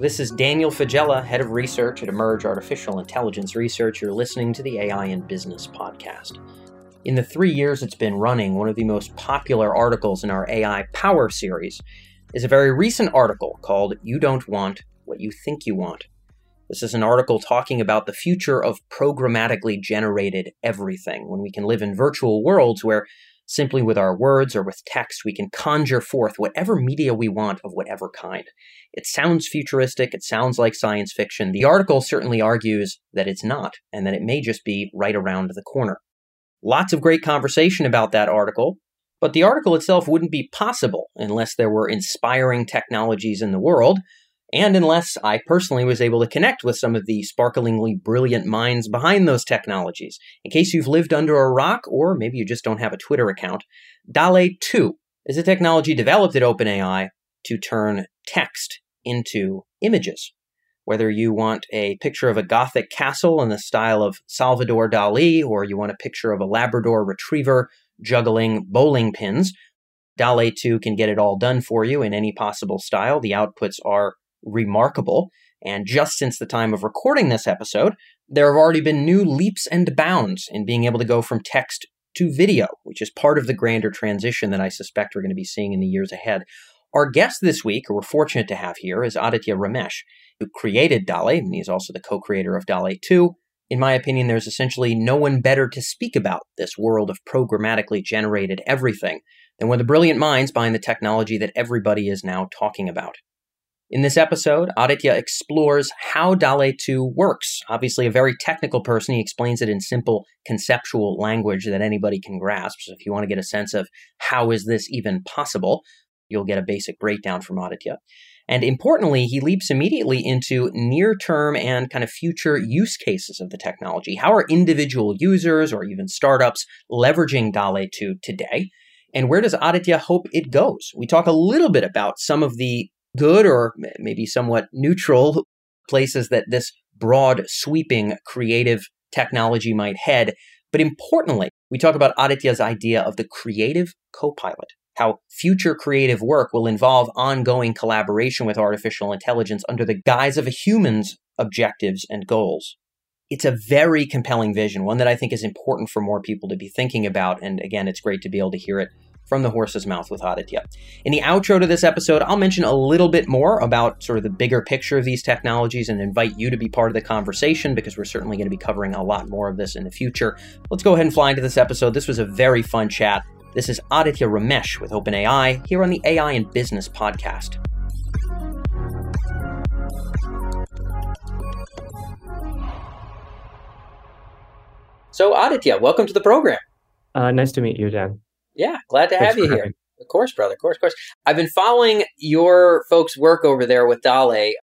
This is Daniel Faggella, head of research at Emerj Artificial Intelligence Research. You're listening to the AI in Business podcast. In the three years it's been running, one of the most popular articles in our AI Power series is a very recent article called You Don't Want What You Think You Want. This is an article talking about the future of programmatically generated everything, when we can live in virtual worlds where simply with our words or with text we can conjure forth whatever media we want of whatever kind. It sounds futuristic, it sounds like science fiction. The article certainly argues that it's not, and that it may just be right around the corner. Lots of great conversation about that article, but the article itself wouldn't be possible unless there were inspiring technologies in the world and unless I personally was able to connect with some of the sparklingly brilliant minds behind those technologies. In case you've lived under a rock, or maybe you just don't have a Twitter account, DALL-E 2 is a technology developed at OpenAI to turn text into images. Whether you want a picture of a Gothic castle in the style of Salvador Dali, or you want a picture of a Labrador retriever juggling bowling pins, DALL-E 2 can get it all done for you in any possible style. The outputs are remarkable. And just since the time of recording this episode, there have already been new leaps and bounds in being able to go from text to video, which is part of the grander transition that I suspect we're going to be seeing in the years ahead. Our guest this week, who we're fortunate to have here, is Aditya Ramesh, who created DALL-E, and he's also the co creator of DALL-E 2. In my opinion, there's essentially no one better to speak about this world of programmatically generated everything than one of the brilliant minds behind the technology that everybody is now talking about. In this episode, Aditya explores how DALL-E 2 works. Obviously, a very technical person, he explains it in simple conceptual language that anybody can grasp. So, if you want to get a sense of how is this even possible, you'll get a basic breakdown from Aditya. And importantly, he leaps immediately into near term and kind of future use cases of the technology. How are individual users or even startups leveraging DALL-E 2 today? And where does Aditya hope it goes? We talk a little bit about some of the good or maybe somewhat neutral places that this broad, sweeping, creative technology might head. But importantly, we talk about Aditya's idea of the creative co pilot, how future creative work will involve ongoing collaboration with artificial intelligence under the guise of a human's objectives and goals. It's a very compelling vision, one that I think is important for more people to be thinking about. And again, it's great to be able to hear it from the horse's mouth with Aditya. In the outro to this episode, I'll mention a little bit more about sort of the bigger picture of these technologies and invite you to be part of the conversation because we're certainly going to be covering a lot more of this in the future. Let's go ahead and fly into this episode. This was a very fun chat. This is Aditya Ramesh with OpenAI here on the AI in Business podcast. So, Aditya, welcome to the program. Uh, nice to meet you, Dan. Yeah, glad to Thanks have you here. Of course, brother. Of course, of course. I've been following your folks' work over there with DALL-E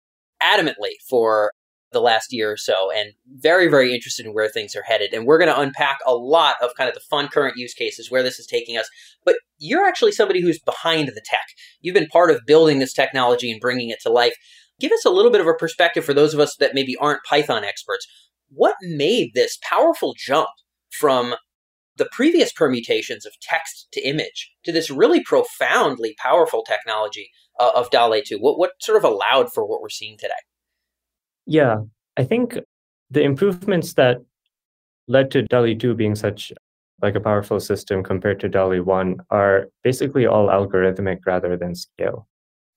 adamantly for the last year or so and very, very interested in where things are headed. And we're going to unpack a lot of kind of the fun current use cases, where this is taking us. But you're actually somebody who's behind the tech. You've been part of building this technology and bringing it to life. Give us a little bit of a perspective for those of us that maybe aren't Python experts. What made this powerful jump from the previous permutations of text to image to this really profoundly powerful technology uh, of DALL-E 2? What, what sort of allowed for what we're seeing today? Yeah, I think the improvements that led to DALL-E 2 being such like a powerful system compared to DALL-E 1 are basically all algorithmic rather than scale.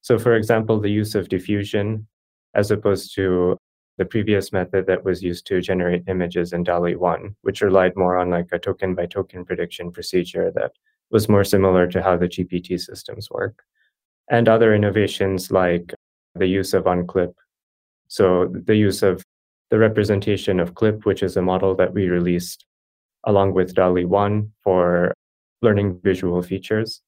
So for example, the use of diffusion as opposed to the previous method that was used to generate images in DALL-E 1, which relied more on like a token by token prediction procedure that was more similar to how the GPT systems work. And other innovations like the use of unCLIP. So the use of the representation of CLIP, which is a model that we released along with DALL-E 1 for learning visual features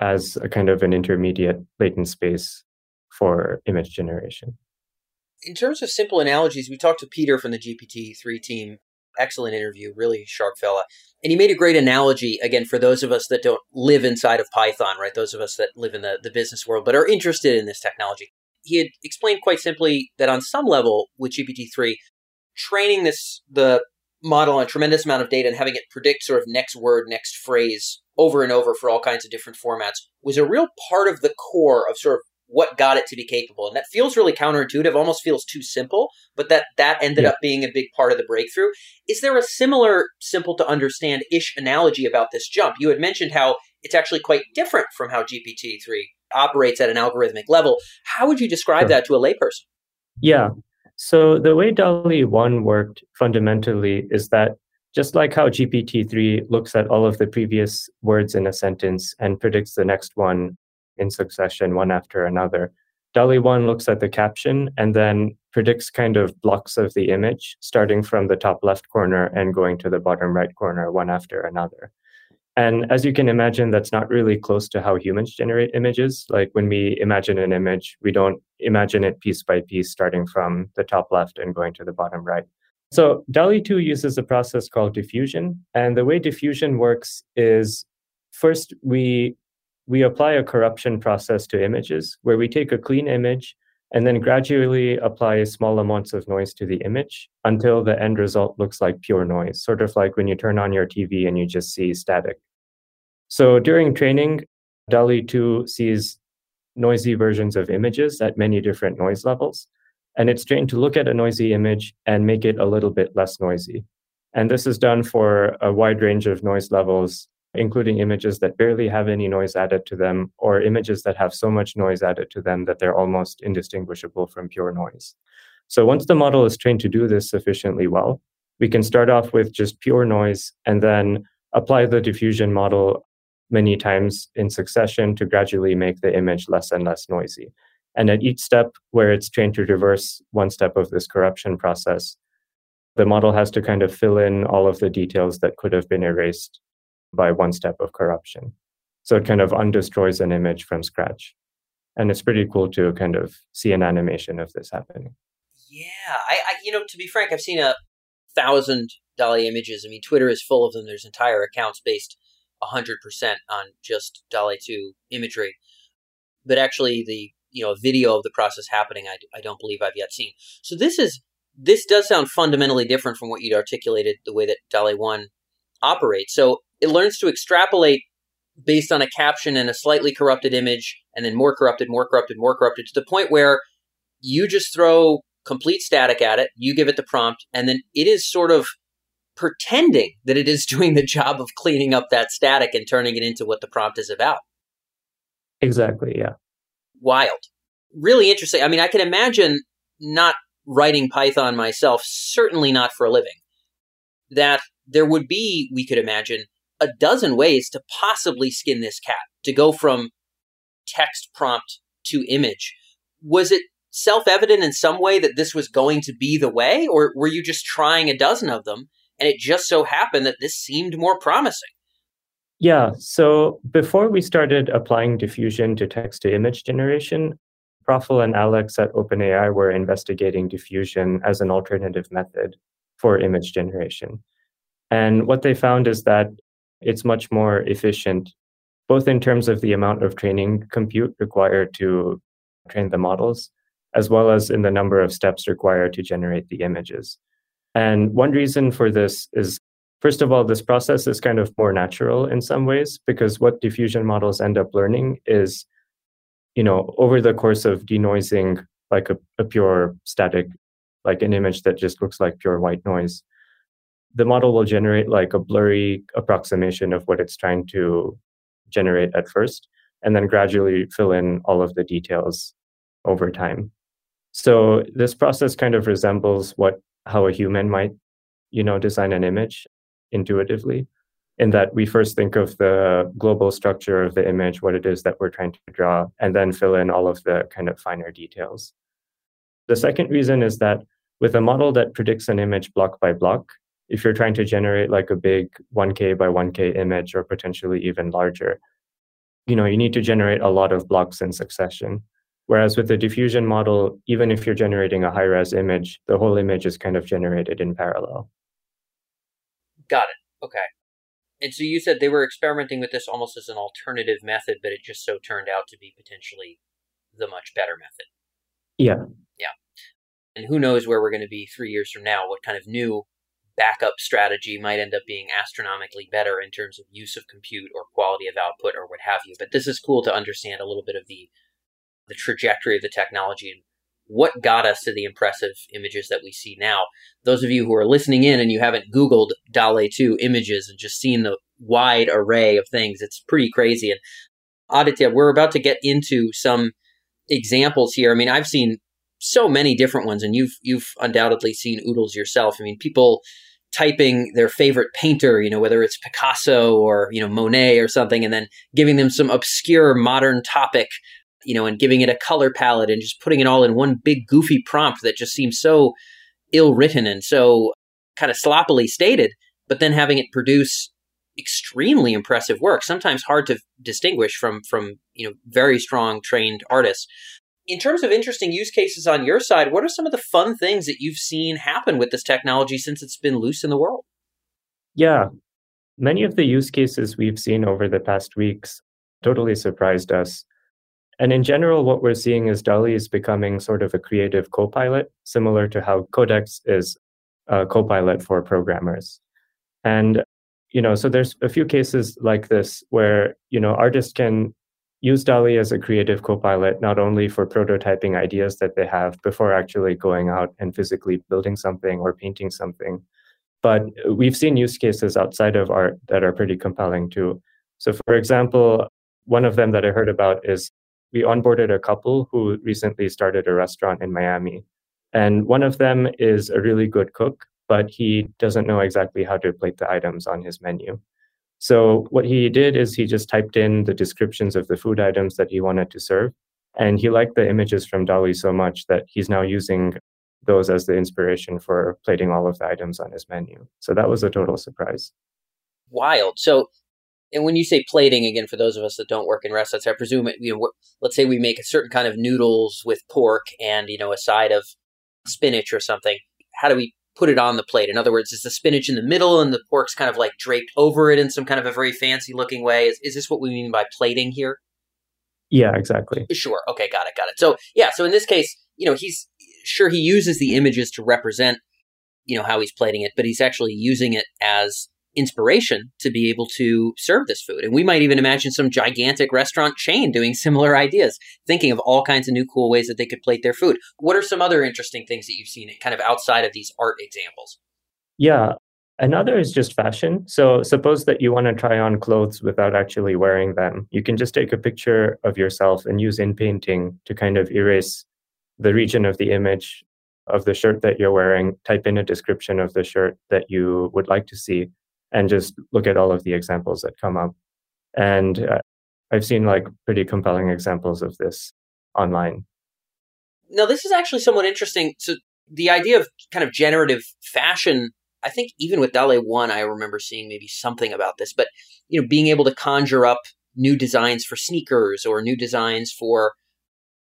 as a kind of an intermediate latent space for image generation in terms of simple analogies, we talked to Peter from the GPT-3 team. Excellent interview, really sharp fella. And he made a great analogy, again, for those of us that don't live inside of Python, right? Those of us that live in the, the business world, but are interested in this technology. He had explained quite simply that on some level with GPT-3, training this, the model on a tremendous amount of data and having it predict sort of next word, next phrase over and over for all kinds of different formats was a real part of the core of sort of what got it to be capable. And that feels really counterintuitive, almost feels too simple, but that that ended yeah. up being a big part of the breakthrough. Is there a similar simple to understand ish analogy about this jump? You had mentioned how it's actually quite different from how GPT-3 operates at an algorithmic level. How would you describe sure. that to a layperson? Yeah. So the way DALL-E 1 worked fundamentally is that just like how GPT-3 looks at all of the previous words in a sentence and predicts the next one in succession, one after another, DALL-E 1 looks at the caption and then predicts kind of blocks of the image, starting from the top left corner and going to the bottom right corner, one after another. And as you can imagine, that's not really close to how humans generate images. Like when we imagine an image, we don't imagine it piece by piece, starting from the top left and going to the bottom right. So DALL-E 2 uses a process called diffusion. And the way diffusion works is first we we apply a corruption process to images where we take a clean image and then gradually apply small amounts of noise to the image until the end result looks like pure noise, sort of like when you turn on your TV and you just see static. So during training, DALL-E 2 sees noisy versions of images at many different noise levels. And it's trained to look at a noisy image and make it a little bit less noisy. And this is done for a wide range of noise levels, including images that barely have any noise added to them, or images that have so much noise added to them that they're almost indistinguishable from pure noise. So once the model is trained to do this sufficiently well, we can start off with just pure noise and then apply the diffusion model many times in succession to gradually make the image less and less noisy. And at each step where it's trained to reverse one step of this corruption process, the model has to kind of fill in all of the details that could have been erased by one step of corruption. So it kind of undestroys an image from scratch. And it's pretty cool to kind of see an animation of this happening. Yeah. I, I you know, to be frank, I've seen a thousand DALL-E images. I mean, Twitter is full of them. There's entire accounts based 100% on just DALL-E 2 imagery. But actually, the you know video of the process happening, I, I don't believe I've yet seen. So this is this does sound fundamentally different from what you'd articulated the way that DALL-E 1 operates. So it learns to extrapolate based on a caption and a slightly corrupted image, and then more corrupted, more corrupted, more corrupted, to the point where you just throw complete static at it, you give it the prompt, and then it is sort of pretending that it is doing the job of cleaning up that static and turning it into what the prompt is about. Exactly, yeah. Wild. Really interesting. I mean, I can imagine not writing Python myself, certainly not for a living, that there would be, we could imagine, a dozen ways to possibly skin this cat, to go from text prompt to image. Was it self evident in some way that this was going to be the way, or were you just trying a dozen of them and it just so happened that this seemed more promising. Yeah. So before we started applying diffusion to text to image generation, Praful and Alex at OpenAI were investigating diffusion as an alternative method for image generation. And what they found is that it's much more efficient, both in terms of the amount of training compute required to train the models, as well as in the number of steps required to generate the images. And one reason for this is, first of all, this process is kind of more natural in some ways because what diffusion models end up learning is, you know, over the course of denoising like a, a pure static, like an image that just looks like pure white noise, the model will generate like a blurry approximation of what it's trying to generate at first, and then gradually fill in all of the details over time. So this process kind of resembles what how a human might, you know, design an image intuitively. In that we first think of the global structure of the image, what it is that we're trying to draw, and then fill in all of the kind of finer details. The second reason is that with a model that predicts an image block by block, if you're trying to generate like a big 1K by 1K image or potentially even larger, you know, you need to generate a lot of blocks in succession. Whereas with the diffusion model, even if you're generating a high res image, the whole image is kind of generated in parallel. Got it. Okay. And so you said they were experimenting with this almost as an alternative method, but it just so turned out to be potentially the much better method. Yeah. Yeah. And who knows where we're going to be three years from now? What kind of new backup strategy might end up being astronomically better in terms of use of compute or quality of output or what have you. But this is cool to understand a little bit of the the trajectory of the technology and what got us to the impressive images that we see now. Those of you who are listening in and you haven't Googled DALL-E 2 images and just seen the wide array of things, it's pretty crazy. And Aditya, we're about to get into some examples here. I mean, I've seen so many different ones, and you've you've undoubtedly seen oodles yourself. I mean, people typing their favorite painter, you know, whether it's Picasso or you know Monet or something, and then giving them some obscure modern topic, you know, and giving it a color palette and just putting it all in one big goofy prompt that just seems so ill written and so kind of sloppily stated, but then having it produce extremely impressive work, sometimes hard to distinguish from from you know very strong trained artists. In terms of interesting use cases on your side, what are some of the fun things that you've seen happen with this technology since it's been loose in the world? Yeah, many of the use cases we've seen over the past weeks totally surprised us. And in general, what we're seeing is DALL-E is becoming sort of a creative co-pilot, similar to how Codex is a co-pilot for programmers. And you know, so there's a few cases like this where, you know, artists can use DALL-E as a creative co-pilot, not only for prototyping ideas that they have before actually going out and physically building something or painting something, but we've seen use cases outside of art that are pretty compelling too. So for example, one of them that I heard about is we onboarded a couple who recently started a restaurant in Miami. And one of them is a really good cook, but he doesn't know exactly how to plate the items on his menu. So what he did is he just typed in the descriptions of the food items that he wanted to serve. And he liked the images from DALL-E so much that he's now using those as the inspiration for plating all of the items on his menu. So that was a total surprise. Wild. So, and when you say plating, again, for those of us that don't work in restaurants, I presume, it, you know, let's say we make a certain kind of noodles with pork and, you know, a side of spinach or something. How do we put it on the plate. In other words, is the spinach in the middle and the pork's kind of like draped over it in some kind of a very fancy looking way? Is, is this what we mean by plating here? Yeah, exactly. Sure. Okay, got it, got it. So, yeah, so in this case, you know, he's sure he uses the images to represent, you know, how he's plating it, but he's actually using it as inspiration to be able to serve this food. And we might even imagine some gigantic restaurant chain doing similar ideas, thinking of all kinds of new cool ways that they could plate their food. What are some other interesting things that you've seen kind of outside of these art examples? Yeah. Another is just fashion. So suppose that you want to try on clothes without actually wearing them. You can just take a picture of yourself and use inpainting to kind of erase the region of the image of the shirt that you're wearing, type in a description of the shirt that you would like to see, and just look at all of the examples that come up. And uh, I've seen like pretty compelling examples of this online. Now, this is actually somewhat interesting. So, the idea of kind of generative fashion, I think even with DALL-E 1, I remember seeing maybe something about this, but, you know, being able to conjure up new designs for sneakers or new designs for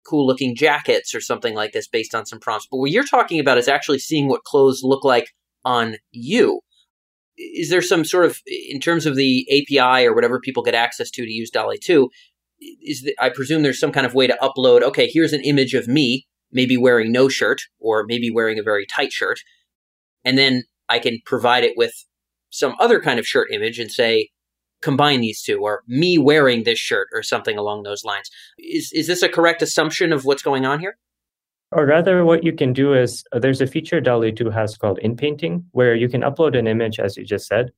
cool looking jackets or something like this based on some prompts. But what you're talking about is actually seeing what clothes look like on you is there some sort of in terms of the API or whatever people get access to to use DALL-E 2 is the, I presume there's some kind of way to upload okay here's an image of me maybe wearing no shirt or maybe wearing a very tight shirt and then I can provide it with some other kind of shirt image and say combine these two or me wearing this shirt or something along those lines. Is is this a correct assumption of what's going on here or rather, what you can do is uh, there's a feature DALL-E 2 has called inpainting, where you can upload an image, as you just said,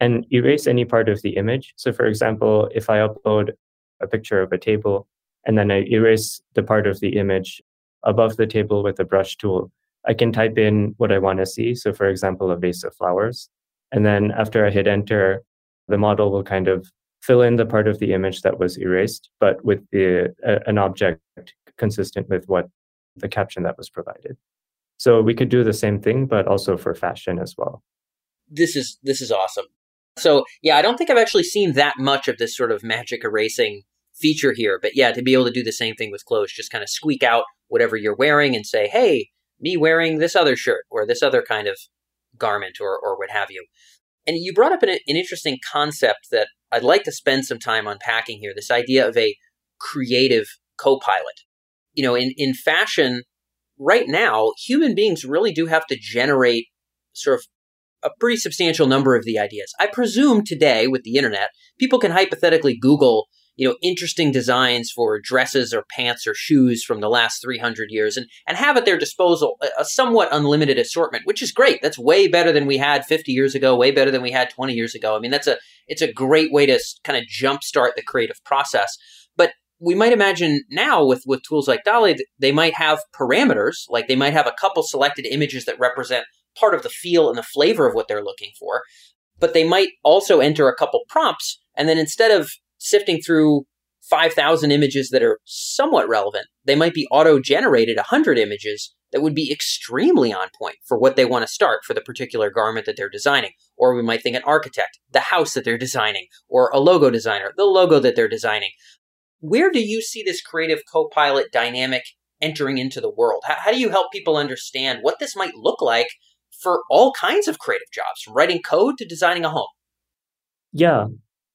and erase any part of the image. So, for example, if I upload a picture of a table and then I erase the part of the image above the table with a brush tool, I can type in what I want to see. So, for example, a vase of flowers. And then after I hit enter, the model will kind of fill in the part of the image that was erased, but with the, uh, an object consistent with what the caption that was provided. So we could do the same thing, but also for fashion as well. This is this is awesome. So yeah, I don't think I've actually seen that much of this sort of magic erasing feature here, but yeah, to be able to do the same thing with clothes, just kind of squeak out whatever you're wearing and say, "Hey, me wearing this other shirt or this other kind of garment or or what have you." And you brought up an, an interesting concept that I'd like to spend some time unpacking here. This idea of a creative co-pilot you know, in, in fashion, right now, human beings really do have to generate sort of a pretty substantial number of the ideas. I presume today with the internet, people can hypothetically Google, you know, interesting designs for dresses or pants or shoes from the last 300 years and, and have at their disposal a, a somewhat unlimited assortment, which is great. That's way better than we had 50 years ago, way better than we had 20 years ago. I mean, that's a, it's a great way to kind of jumpstart the creative process. We might imagine now with, with tools like DALL-E, they might have parameters, like they might have a couple selected images that represent part of the feel and the flavor of what they're looking for. But they might also enter a couple prompts. And then instead of sifting through 5,000 images that are somewhat relevant. They might be auto generated 100 images that would be extremely on point for what they want to start for the particular garment that they're designing. Or we might think an architect, the house that they're designing, or a logo designer, the logo that they're designing. Where do you see this creative co pilot dynamic entering into the world? How, how do you help people understand what this might look like for all kinds of creative jobs, from writing code to designing a home? Yeah,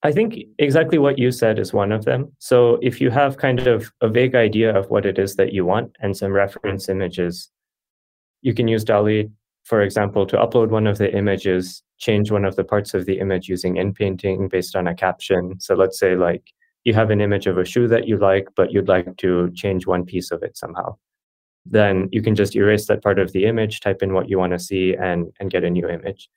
I think exactly what you said is one of them. So if you have kind of a vague idea of what it is that you want and some reference images, you can use DALL-E, for example, to upload one of the images, change one of the parts of the image using inpainting based on a caption. So let's say like you have an image of a shoe that you like, but you'd like to change one piece of it somehow. Then you can just erase that part of the image, type in what you want to see, and, and get a new image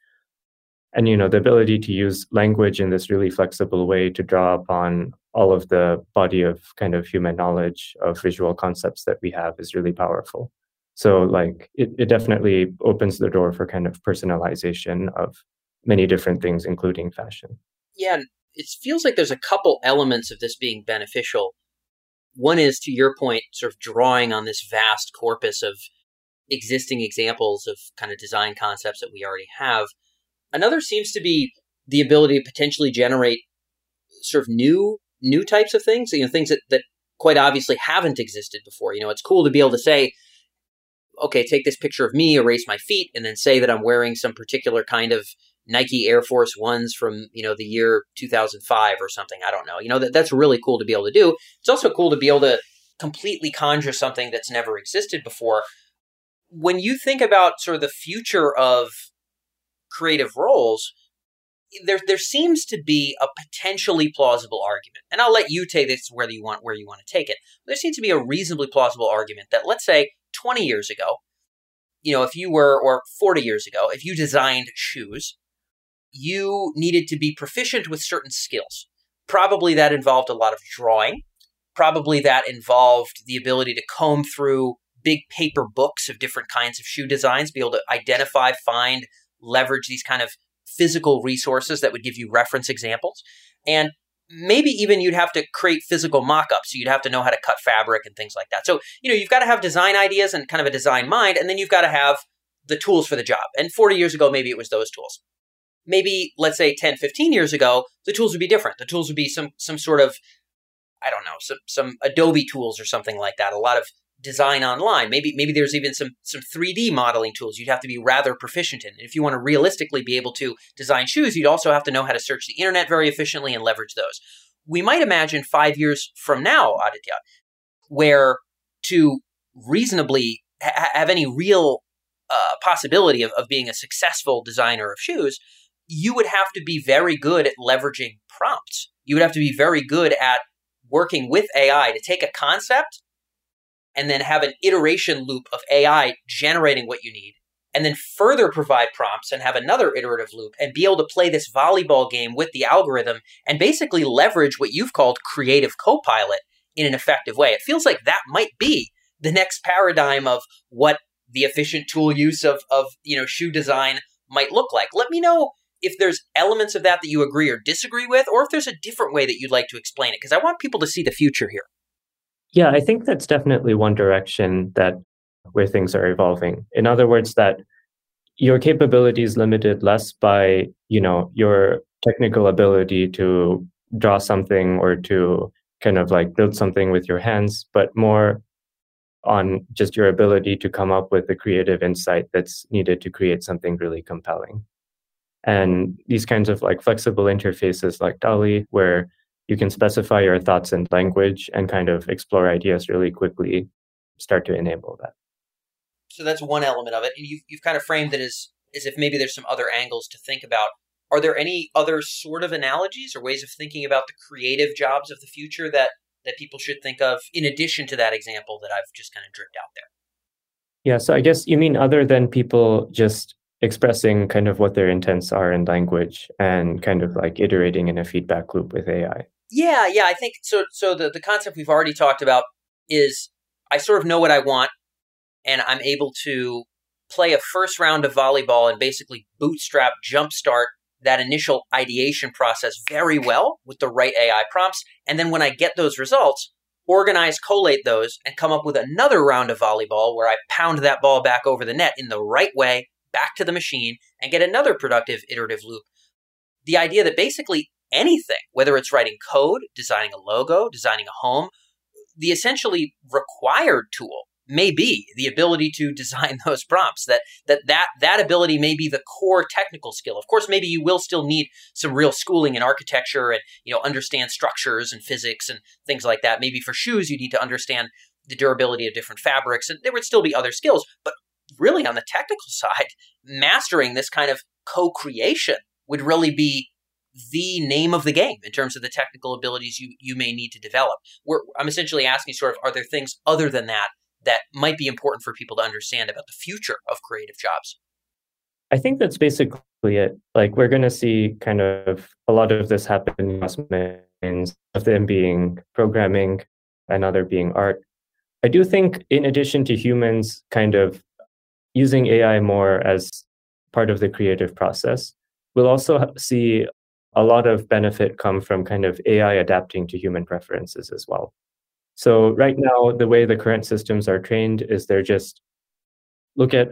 and you know the ability to use language in this really flexible way to draw upon all of the body of kind of human knowledge of visual concepts that we have is really powerful so like it, it definitely opens the door for kind of personalization of many different things including fashion yeah it feels like there's a couple elements of this being beneficial one is to your point sort of drawing on this vast corpus of existing examples of kind of design concepts that we already have Another seems to be the ability to potentially generate sort of new new types of things, you know, things that, that quite obviously haven't existed before. You know, it's cool to be able to say, okay, take this picture of me, erase my feet, and then say that I'm wearing some particular kind of Nike Air Force Ones from, you know, the year 2005 or something. I don't know. You know, that, that's really cool to be able to do. It's also cool to be able to completely conjure something that's never existed before. When you think about sort of the future of creative roles, there there seems to be a potentially plausible argument, and I'll let you take this where you want where you want to take it. There seems to be a reasonably plausible argument that let's say 20 years ago, you know, if you were or 40 years ago, if you designed shoes, you needed to be proficient with certain skills. Probably that involved a lot of drawing. Probably that involved the ability to comb through big paper books of different kinds of shoe designs, be able to identify, find leverage these kind of physical resources that would give you reference examples. And maybe even you'd have to create physical mock-ups. So you'd have to know how to cut fabric and things like that. So, you know, you've got to have design ideas and kind of a design mind, and then you've got to have the tools for the job. And 40 years ago, maybe it was those tools. Maybe, let's say 10, 15 years ago, the tools would be different. The tools would be some some sort of, I don't know, some, some Adobe tools or something like that. A lot of design online. Maybe maybe there's even some some 3D modeling tools you'd have to be rather proficient in. and if you want to realistically be able to design shoes, you'd also have to know how to search the internet very efficiently and leverage those. We might imagine 5 years from now, Aditya, where to reasonably ha- have any real uh, possibility of, of being a successful designer of shoes, you would have to be very good at leveraging prompts. You would have to be very good at working with AI to take a concept and then have an iteration loop of AI generating what you need, and then further provide prompts and have another iterative loop and be able to play this volleyball game with the algorithm and basically leverage what you've called creative copilot in an effective way. It feels like that might be the next paradigm of what the efficient tool use of, of you know shoe design might look like. Let me know if there's elements of that that you agree or disagree with, or if there's a different way that you'd like to explain it, because I want people to see the future here. Yeah, I think that's definitely one direction that where things are evolving. In other words, that your capability is limited less by, you know, your technical ability to draw something or to kind of like build something with your hands, but more on just your ability to come up with the creative insight that's needed to create something really compelling. And these kinds of like flexible interfaces like DALL-E, where you can specify your thoughts in language and kind of explore ideas really quickly, start to enable that. So that's one element of it. And you've, you've kind of framed it as, as if maybe there's some other angles to think about. are there any other sort of analogies or ways of thinking about the creative jobs of the future that that people should think of in addition to that example that I've just kind of dripped out there? Yeah, so I guess you mean other than people just expressing kind of what their intents are in language and kind of like iterating in a feedback loop with AI. Yeah, yeah, I think so so the the concept we've already talked about is I sort of know what I want and I'm able to play a first round of volleyball and basically bootstrap jumpstart that initial ideation process very well with the right AI prompts. And then when I get those results, organize, collate those, and come up with another round of volleyball where I pound that ball back over the net in the right way, back to the machine, and get another productive iterative loop. The idea that basically anything, whether it's writing code, designing a logo, designing a home, the essentially required tool may be the ability to design those prompts that that that that ability may be the core technical skill of course maybe you will still need some real schooling in architecture and you know understand structures and physics and things like that maybe for shoes you need to understand the durability of different fabrics and there would still be other skills but really on the technical side mastering this kind of co-creation would really be the name of the game in terms of the technical abilities you, you may need to develop. We're, I'm essentially asking sort of, are there things other than that that might be important for people to understand about the future of creative jobs? I think that's basically it. Like we're going to see kind of a lot of this happen in of them being programming, another being art. I do think, in addition to humans kind of using AI more as part of the creative process, we'll also see a lot of benefit come from kind of AI adapting to human preferences as well. So right now, the way the current systems are trained is they're just look at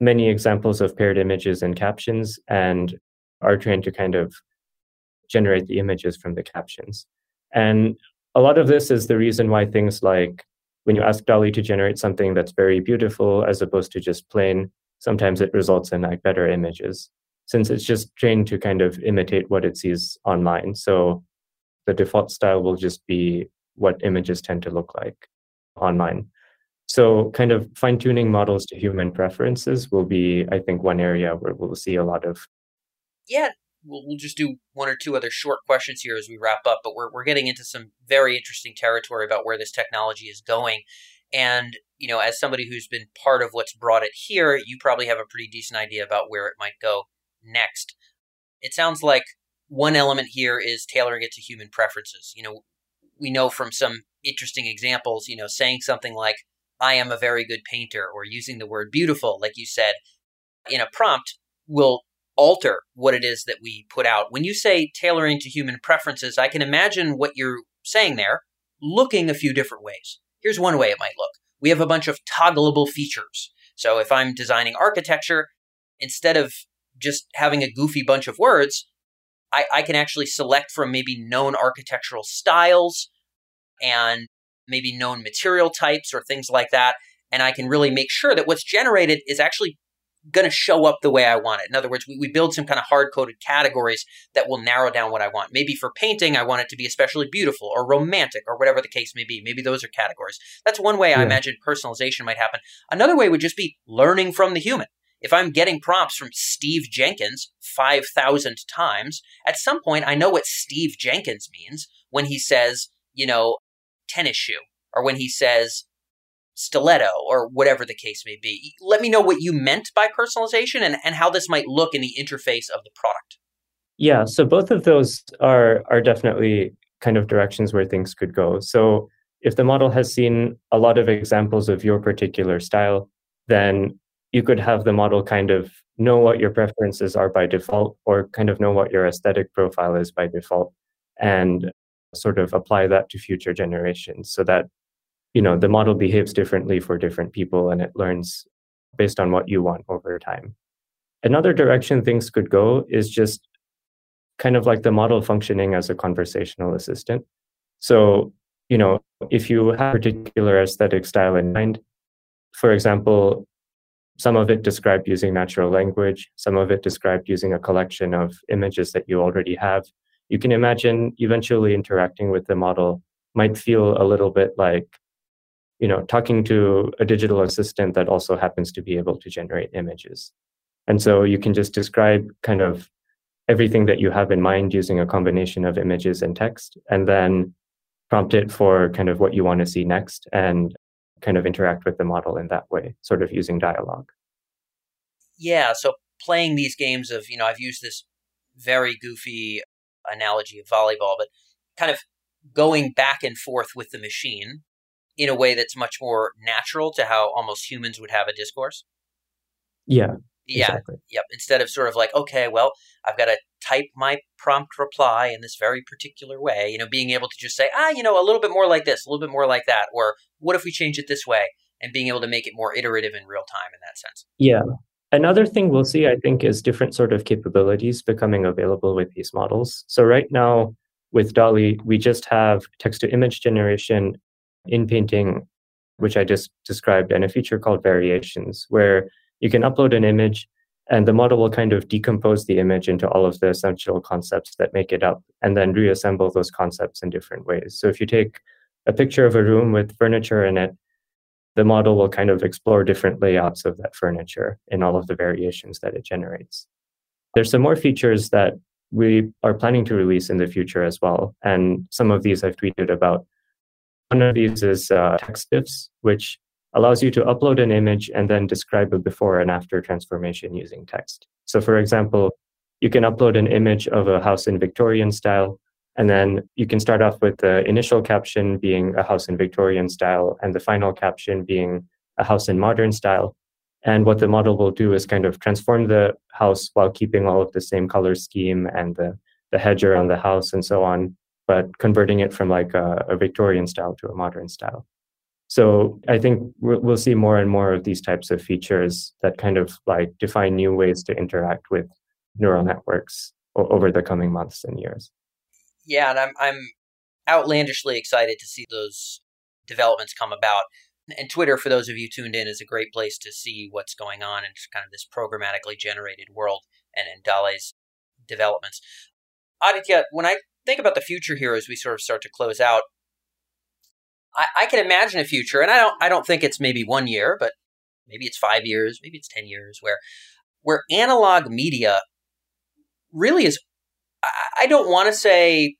many examples of paired images and captions and are trained to kind of generate the images from the captions. And a lot of this is the reason why things like when you ask DALL-E to generate something that's very beautiful as opposed to just plain, sometimes it results in like better images since it's just trained to kind of imitate what it sees online. So the default style will just be what images tend to look like online. So, kind of fine tuning models to human preferences will be, I think, one area where we'll see a lot of. Yeah, we'll, we'll just do one or two other short questions here as we wrap up, but we're, we're getting into some very interesting territory about where this technology is going. And, you know, as somebody who's been part of what's brought it here, you probably have a pretty decent idea about where it might go next. It sounds like one element here is tailoring it to human preferences. You know, we know from some interesting examples, you know, saying something like, I am a very good painter, or using the word beautiful, like you said, in a prompt will alter what it is that we put out. When you say tailoring to human preferences, I can imagine what you're saying there looking a few different ways. Here's one way it might look. We have a bunch of toggleable features. So if I'm designing architecture, instead of just having a goofy bunch of words, I, I can actually select from maybe known architectural styles and maybe known material types or things like that. And I can really make sure that what's generated is actually going to show up the way I want it. In other words, we, we build some kind of hard coded categories that will narrow down what I want. Maybe for painting, I want it to be especially beautiful or romantic or whatever the case may be. Maybe those are categories. That's one way yeah. I imagine personalization might happen. Another way would just be learning from the human. If I'm getting prompts from Steve Jenkins 5,000 times, at some point I know what Steve Jenkins means when he says, you know, tennis shoe or when he says stiletto or whatever the case may be. Let me know what you meant by personalization and, and how this might look in the interface of the product. Yeah, so both of those are are definitely kind of directions where things could go. So if the model has seen a lot of examples of your particular style, then you could have the model kind of know what your preferences are by default or kind of know what your aesthetic profile is by default and sort of apply that to future generations so that you know the model behaves differently for different people and it learns based on what you want over time another direction things could go is just kind of like the model functioning as a conversational assistant so you know if you have a particular aesthetic style in mind for example some of it described using natural language, some of it described using a collection of images that you already have. You can imagine eventually interacting with the model might feel a little bit like, you know, talking to a digital assistant that also happens to be able to generate images. And so you can just describe kind of everything that you have in mind using a combination of images and text, and then prompt it for kind of what you want to see next and kind of interact with the model in that way, sort of using dialogue. Yeah. So playing these games of, you know, I've used this very goofy analogy of volleyball, but kind of going back and forth with the machine in a way that's much more natural to how almost humans would have a discourse. Yeah. Yeah. Exactly. Yep. Instead of sort of like, okay, well, I've got to type my prompt reply in this very particular way, you know, being able to just say, ah, you know, a little bit more like this, a little bit more like that, or what if we change it this way? And being able to make it more iterative in real time in that sense. Yeah. Another thing we'll see, I think, is different sort of capabilities becoming available with these models. So right now with DALL-E, we just have text to image generation inpainting, which I just described, and a feature called variations, where you can upload an image and the model will kind of decompose the image into all of the essential concepts that make it up and then reassemble those concepts in different ways. So if you take a picture of a room with furniture in it, the model will kind of explore different layouts of that furniture in all of the variations that it generates. There's some more features that we are planning to release in the future as well. And some of these I've tweeted about. One of these is uh, text which allows you to upload an image and then describe a before and after transformation using text. So, for example, you can upload an image of a house in Victorian style, and then you can start off with the initial caption being a house in Victorian style and the final caption being a house in modern style. And what the model will do is kind of transform the house while keeping all of the same color scheme and the, the hedge around the house and so on, but converting it from like a, a Victorian style to a modern style. So I think we'll see more and more of these types of features that kind of like define new ways to interact with neural networks over the coming months and years. Yeah, and I'm I'm outlandishly excited to see those developments come about. And Twitter, for those of you tuned in, is a great place to see what's going on in kind of this programmatically generated world and in DALL-E's developments. Aditya, when I think about the future here as we sort of start to close out, I, I can imagine a future, and I don't I don't think it's maybe one year, but maybe it's five years, maybe it's ten years, where where analog media really is I, don't want to say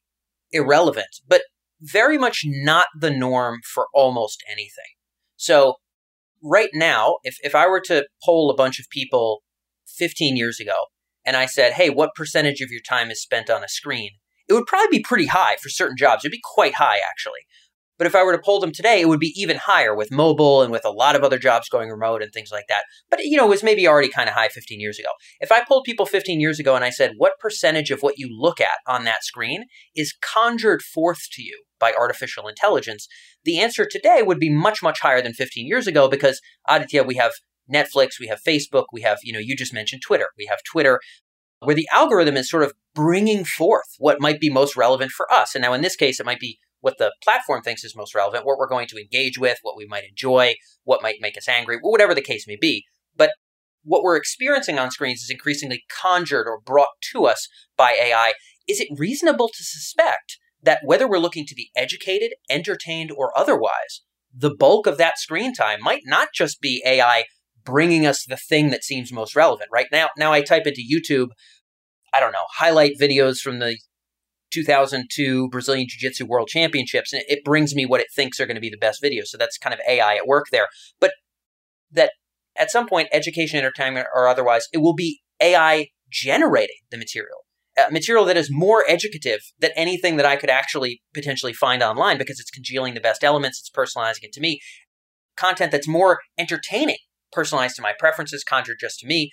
irrelevant, but very much not the norm for almost anything. So right now, if, if I were to poll a bunch of people 15 years ago and I said, hey, what percentage of your time is spent on a screen? It would probably be pretty high for certain jobs. It'd be quite high, actually. But if I were to poll them today, it would be even higher with mobile and with a lot of other jobs going remote and things like that. But, you know, it was maybe already kind of high 15 years ago. If I polled people 15 years ago and I said, what percentage of what you look at on that screen is conjured forth to you by artificial intelligence, the answer today would be much, much higher than 15 years ago because, Aditya, we have Netflix, we have Facebook, we have, you know, you just mentioned Twitter. We have Twitter, where the algorithm is sort of bringing forth what might be most relevant for us. And now in this case, it might be what the platform thinks is most relevant, what we're going to engage with, what we might enjoy, what might make us angry, whatever the case may be. But what we're experiencing on screens is increasingly conjured or brought to us by AI. Is it reasonable to suspect that whether we're looking to be educated, entertained, or otherwise, the bulk of that screen time might not just be AI bringing us the thing that seems most relevant, right? Now, now I type into YouTube, I don't know, highlight videos from the 2002 Brazilian Jiu Jitsu World Championships, and it brings me what it thinks are going to be the best videos. So that's kind of AI at work there. But that at some point, education, entertainment, or otherwise, it will be AI generating the material. Uh, material that is more educative than anything that I could actually potentially find online because it's congealing the best elements, it's personalizing it to me. Content that's more entertaining, personalized to my preferences, conjured just to me,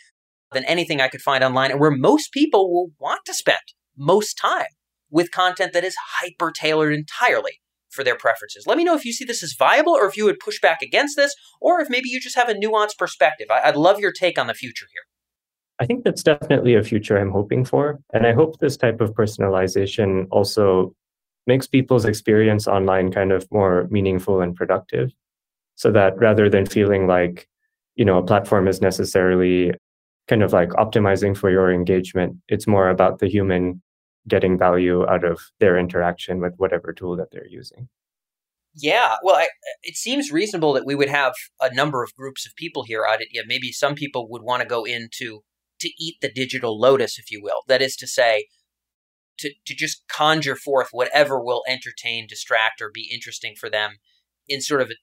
than anything I could find online, and where most people will want to spend most time with content that is hyper tailored entirely for their preferences. Let me know if you see this as viable or if you would push back against this, or if maybe you just have a nuanced perspective. I'd love your take on the future here. I think that's definitely a future I'm hoping for. And I hope this type of personalization also makes people's experience online kind of more meaningful and productive. So that rather than feeling like, you know, a platform is necessarily kind of like optimizing for your engagement, it's more about the human getting value out of their interaction with whatever tool that they're using. Yeah, well, I, it seems reasonable that we would have a number of groups of people here. Yeah, maybe some people would want to go into to eat the digital lotus, if you will. That is to say, to, to just conjure forth whatever will entertain, distract, or be interesting for them in sort of a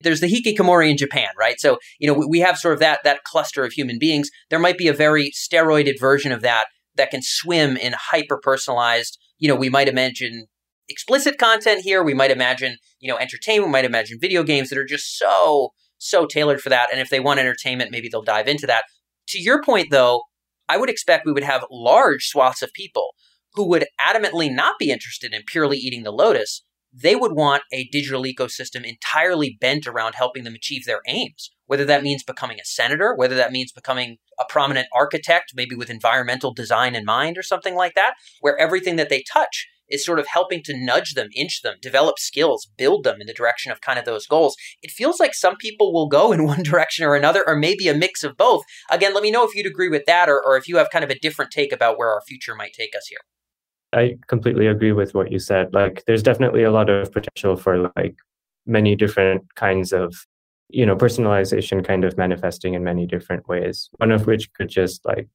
there's the hikikomori in Japan, right? So, you know, we, have sort of that that cluster of human beings. There might be a very steroided version of that that can swim in hyper personalized, you know, we might imagine explicit content here. We might imagine, you know, entertainment, we might imagine video games that are just so, so tailored for that. And if they want entertainment, maybe they'll dive into that. To your point, though, I would expect we would have large swaths of people who would adamantly not be interested in purely eating the lotus. They would want a digital ecosystem entirely bent around helping them achieve their aims, whether that means becoming a senator, whether that means becoming a prominent architect, maybe with environmental design in mind or something like that, where everything that they touch is sort of helping to nudge them, inch them, develop skills, build them in the direction of kind of those goals. It feels like some people will go in one direction or another, or maybe a mix of both. Again, let me know if you'd agree with that or, or if you have kind of a different take about where our future might take us here. I completely agree with what you said. Like, there's definitely a lot of potential for like many different kinds of, you know, personalization kind of manifesting in many different ways. One of which could just like,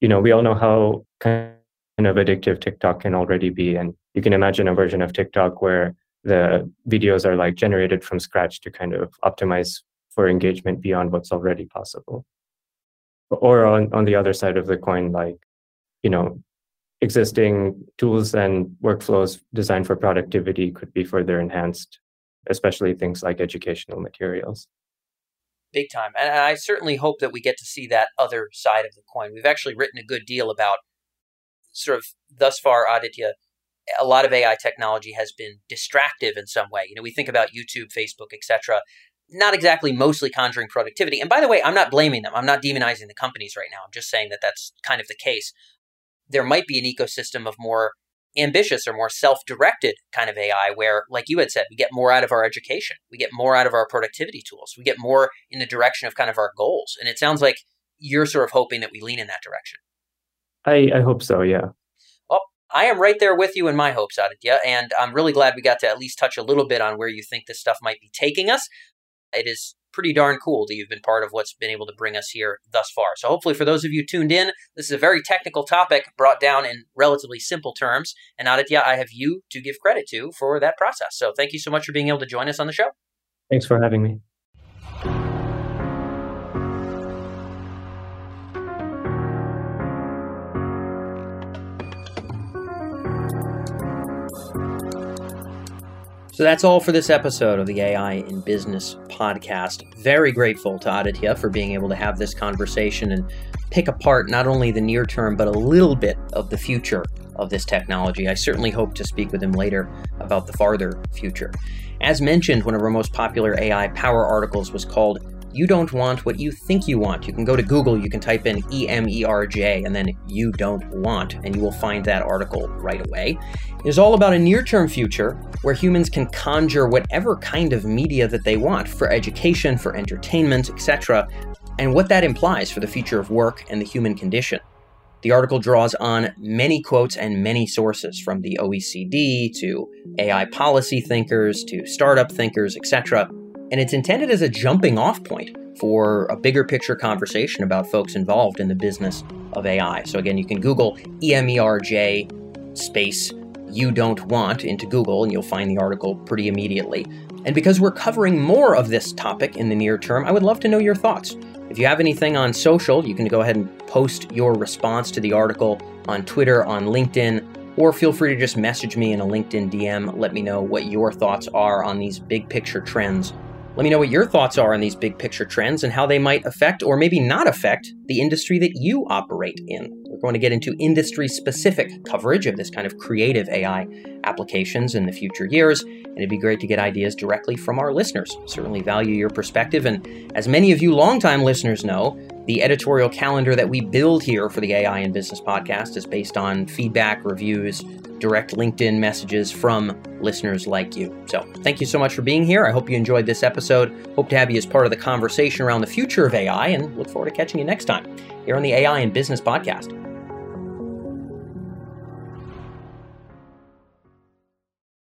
you know, we all know how kind of addictive TikTok can already be. And you can imagine a version of TikTok where the videos are like generated from scratch to kind of optimize for engagement beyond what's already possible. Or on, on the other side of the coin, like, you know, existing tools and workflows designed for productivity could be further enhanced, especially things like educational materials. Big time. And I certainly hope that we get to see that other side of the coin. We've actually written a good deal about sort of thus far, Aditya, a lot of AI technology has been distractive in some way. You know, we think about YouTube, Facebook, etc. Not exactly mostly conjuring productivity. And by the way, I'm not blaming them. I'm not demonizing the companies right now. I'm just saying that that's kind of the case. There might be an ecosystem of more ambitious or more self-directed kind of AI where like you had said we get more out of our education we get more out of our productivity tools we get more in the direction of kind of our goals and it sounds like you're sort of hoping that we lean in that direction I, I hope so, yeah. Well, I am right there with you in my hopes, Aditya, and I'm really glad we got to at least touch a little bit on where you think this stuff might be taking us. It is pretty darn cool that you've been part of what's been able to bring us here thus far. So, hopefully, for those of you tuned in, this is a very technical topic brought down in relatively simple terms. And Aditya, I have you to give credit to for that process. So, thank you so much for being able to join us on the show. Thanks for having me. So that's all for this episode of the AI in Business podcast. Very grateful to Aditya for being able to have this conversation and pick apart not only the near term, but a little bit of the future of this technology. I certainly hope to speak with him later about the farther future. As mentioned, one of our most popular AI power articles was called you don't want what you think you want. You can go to Google, you can type in E M E R J and then you don't want, and you will find that article right away. It is all about a near term future where humans can conjure whatever kind of media that they want for education, for entertainment, etc., and what that implies for the future of work and the human condition. The article draws on many quotes and many sources from the OECD to AI policy thinkers to startup thinkers, etc and it's intended as a jumping off point for a bigger picture conversation about folks involved in the business of AI. So, again, you can Google EMERJ space you don't want into Google, and you'll find the article pretty immediately. And because we're covering more of this topic in the near term, I would love to know your thoughts. If you have anything on social, you can go ahead and post your response to the article on Twitter, on LinkedIn, or feel free to just message me in a LinkedIn DM. Let me know what your thoughts are on these big picture trends let me know what your thoughts are on these big picture trends and how they might affect or maybe not affect the industry that you operate in. We're going to get into industry specific coverage of this kind of creative AI applications in the future years, and it'd be great to get ideas directly from our listeners. Certainly value your perspective, and as many of you longtime listeners know, the editorial calendar that we build here for the AI in Business podcast is based on feedback, reviews, direct LinkedIn messages from listeners like you. So, thank you so much for being here. I hope you enjoyed this episode. Hope to have you as part of the conversation around the future of AI and look forward to catching you next time here on the AI in Business podcast.